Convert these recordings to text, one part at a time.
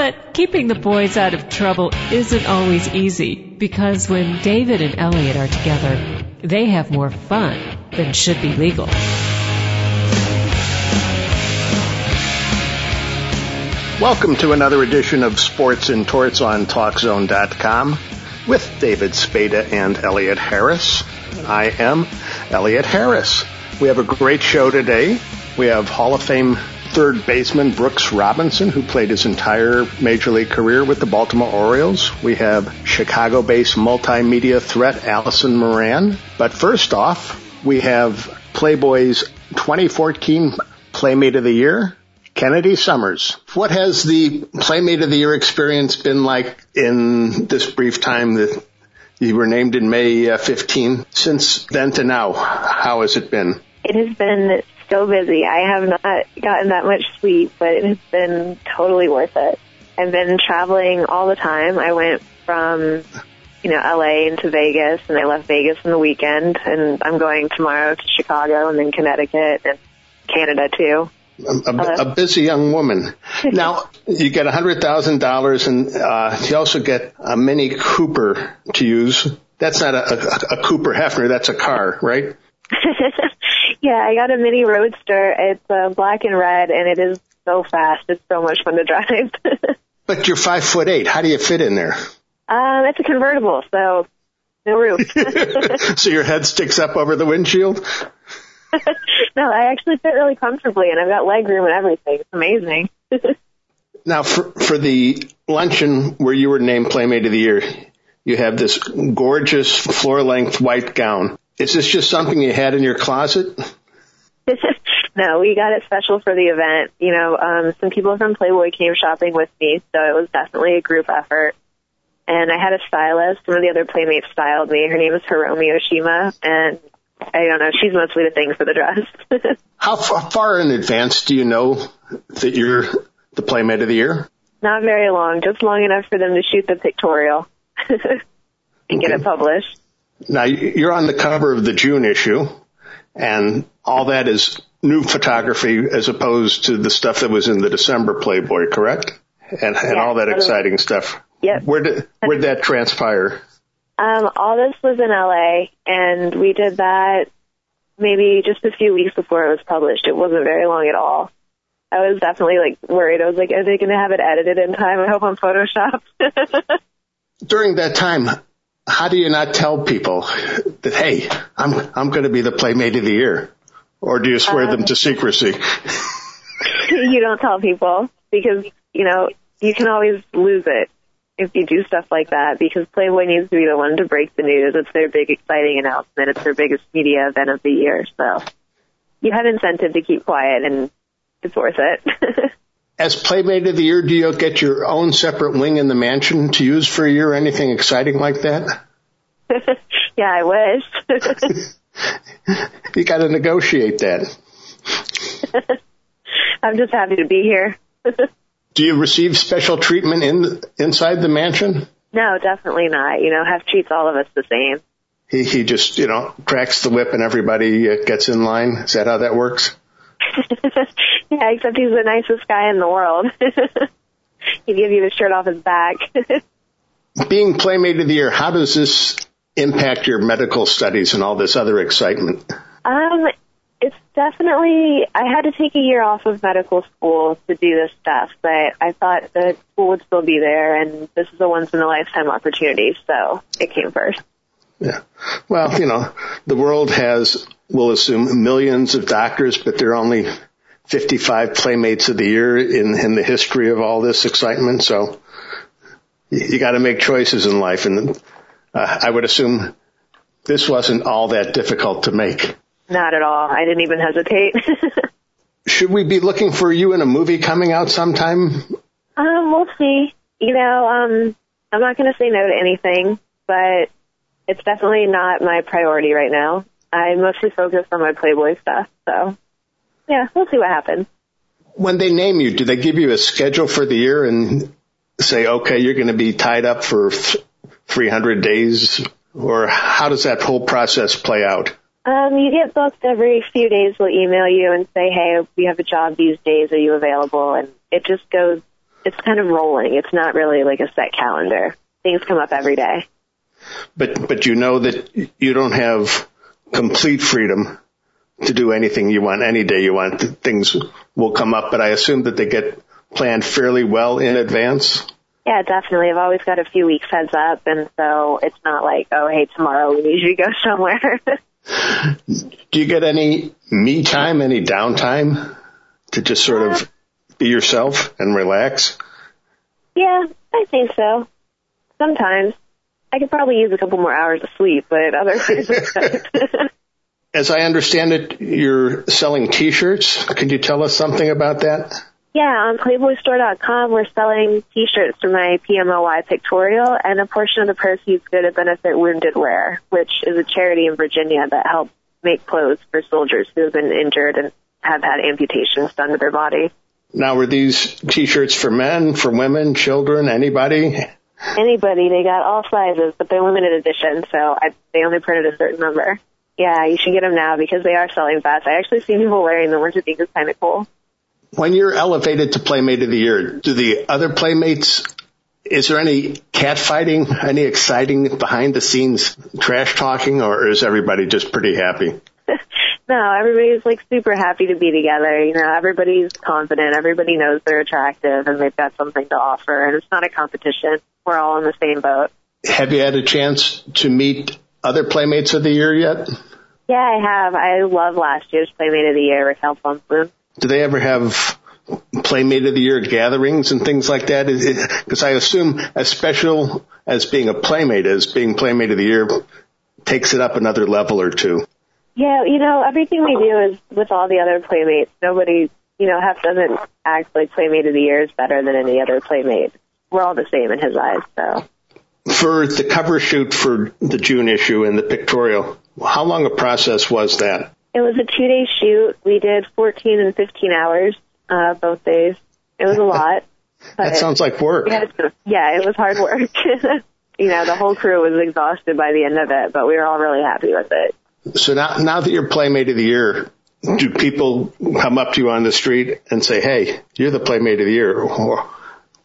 But keeping the boys out of trouble isn't always easy because when David and Elliot are together, they have more fun than should be legal. Welcome to another edition of Sports and Torts on TalkZone.com with David Spada and Elliot Harris. I am Elliot Harris. We have a great show today. We have Hall of Fame third baseman Brooks Robinson, who played his entire major league career with the Baltimore Orioles. We have Chicago-based multimedia threat Allison Moran. But first off, we have Playboy's 2014 Playmate of the Year, Kennedy Summers. What has the Playmate of the Year experience been like in this brief time that you were named in May uh, 15? Since then to now, how has it been? It has been so busy. I have not gotten that much sleep, but it has been totally worth it. I've been traveling all the time. I went from, you know, LA into Vegas and I left Vegas on the weekend and I'm going tomorrow to Chicago and then Connecticut and Canada too. A, a, a, busy young woman. Now you get a hundred thousand dollars, and uh, you also get a Mini Cooper to use. That's not a, a, a Cooper Hefner. That's a car, right? Yeah, I got a mini roadster. It's uh, black and red, and it is so fast. It's so much fun to drive. but you're five foot eight. How do you fit in there? Um, it's a convertible, so no roof. so your head sticks up over the windshield? no, I actually fit really comfortably, and I've got leg room and everything. It's amazing. now, for for the luncheon where you were named Playmate of the Year, you have this gorgeous floor length white gown. Is this just something you had in your closet? no, we got it special for the event. You know, um, some people from Playboy came shopping with me, so it was definitely a group effort. And I had a stylist. One of the other playmates styled me. Her name is Hiromi Oshima, and I don't know. She's mostly the thing for the dress. How far in advance do you know that you're the playmate of the year? Not very long, just long enough for them to shoot the pictorial and okay. get it published. Now you're on the cover of the June issue and all that is new photography as opposed to the stuff that was in the December Playboy, correct? And, and all that exciting stuff. Yep. Where did, where did that transpire? Um, all this was in LA and we did that maybe just a few weeks before it was published. It wasn't very long at all. I was definitely like worried. I was like, are they going to have it edited in time? I hope on Photoshop. During that time, how do you not tell people that, hey, I'm, I'm going to be the playmate of the year? Or do you swear um, them to secrecy? you don't tell people because, you know, you can always lose it if you do stuff like that because Playboy needs to be the one to break the news. It's their big exciting announcement. It's their biggest media event of the year. So you have incentive to keep quiet and it's worth it. as Playmate of the Year, do you get your own separate wing in the mansion to use for a year? Anything exciting like that? yeah, I wish. you got to negotiate that. I'm just happy to be here. do you receive special treatment in inside the mansion? No, definitely not. You know, Hef treats all of us the same. He he just you know cracks the whip and everybody uh, gets in line. Is that how that works? yeah, except he's the nicest guy in the world. He'd give you the shirt off his back. Being Playmate of the Year, how does this impact your medical studies and all this other excitement? Um, it's definitely, I had to take a year off of medical school to do this stuff, but I thought the school would still be there and this is a once in a lifetime opportunity, so it came first. Yeah. Well, you know, the world has, we'll assume, millions of doctors, but there are only 55 playmates of the year in, in the history of all this excitement. So you, got to make choices in life. And uh, I would assume this wasn't all that difficult to make. Not at all. I didn't even hesitate. Should we be looking for you in a movie coming out sometime? Um, we'll see. You know, um, I'm not going to say no to anything but it's definitely not my priority right now. I mostly focus on my Playboy stuff, so yeah, we'll see what happens. When they name you, do they give you a schedule for the year and say, okay, you're going to be tied up for 300 days, or how does that whole process play out? Um, you get booked every few days. We'll email you and say, hey, we have a job these days. Are you available? And it just goes, it's kind of rolling. It's not really like a set calendar. Things come up every day. But, but you know that you don't have complete freedom to do anything you want any day you want. Things will come up, but I assume that they get planned fairly well in advance. Yeah, definitely. I've always got a few weeks heads up, and so it's not like, oh, hey, tomorrow we need you to go somewhere. Do you get any me time, any downtime to just sort of be yourself and relax? Yeah, I think so. Sometimes. I could probably use a couple more hours of sleep, but otherwise As I understand it, you're selling t-shirts. Could you tell us something about that? Yeah, on PlayboyStore.com, we're selling T-shirts for my PMOY pictorial, and a portion of the proceeds go to benefit Wounded Wear, which is a charity in Virginia that helps make clothes for soldiers who have been injured and have had amputations done to their body. Now, were these T-shirts for men, for women, children, anybody? Anybody. They got all sizes, but they're limited edition, so I, they only printed a certain number. Yeah, you should get them now because they are selling fast. I actually see people wearing them, which I think is kind of cool. When you're elevated to Playmate of the Year, do the other Playmates, is there any catfighting, any exciting behind the scenes trash talking, or is everybody just pretty happy? no, everybody's like super happy to be together. You know, everybody's confident. Everybody knows they're attractive and they've got something to offer and it's not a competition. We're all in the same boat. Have you had a chance to meet other Playmates of the Year yet? Yeah, I have. I love last year's Playmate of the Year, Raquel Pomplun. Do they ever have Playmate of the Year gatherings and things like that? Because I assume as special as being a Playmate is, being Playmate of the Year takes it up another level or two. Yeah, you know, everything we do is with all the other Playmates. Nobody, you know, Hef doesn't act like Playmate of the Year is better than any other Playmate. We're all the same in his eyes, so. For the cover shoot for the June issue and the pictorial, how long a process was that? It was a two day shoot. We did 14 and 15 hours, uh, both days. It was a lot. that sounds like work. To, yeah, it was hard work. you know, the whole crew was exhausted by the end of it, but we were all really happy with it. So now, now that you're Playmate of the Year, do people come up to you on the street and say, "Hey, you're the Playmate of the Year," or,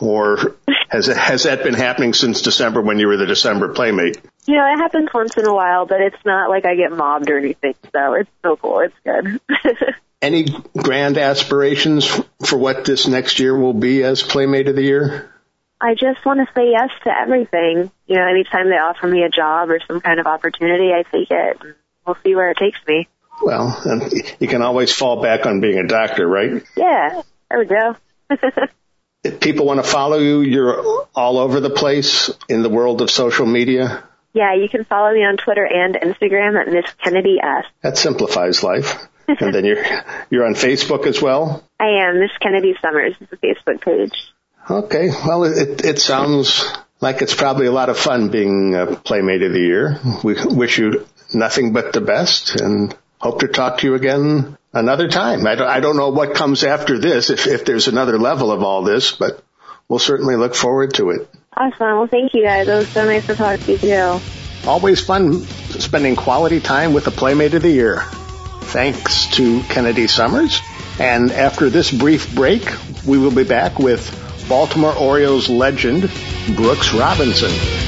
or has it, has that been happening since December when you were the December Playmate? You know, it happens once in a while, but it's not like I get mobbed or anything. So it's so cool. It's good. Any grand aspirations for what this next year will be as Playmate of the Year? I just want to say yes to everything. You know, anytime they offer me a job or some kind of opportunity, I take it. We'll see where it takes me. Well, you can always fall back on being a doctor, right? Yeah, there we go. if people want to follow you, you're all over the place in the world of social media. Yeah, you can follow me on Twitter and Instagram at Miss Kennedy S. That simplifies life. and then you're you're on Facebook as well. I am Miss Kennedy Summers is the Facebook page. Okay, well it it sounds like it's probably a lot of fun being a Playmate of the Year. We wish you nothing but the best and hope to talk to you again another time. I don't, I don't know what comes after this, if, if there's another level of all this, but we'll certainly look forward to it. Awesome. Well, thank you guys. It was so nice to talk to you too. Always fun spending quality time with the Playmate of the Year. Thanks to Kennedy Summers. And after this brief break, we will be back with Baltimore Orioles legend Brooks Robinson.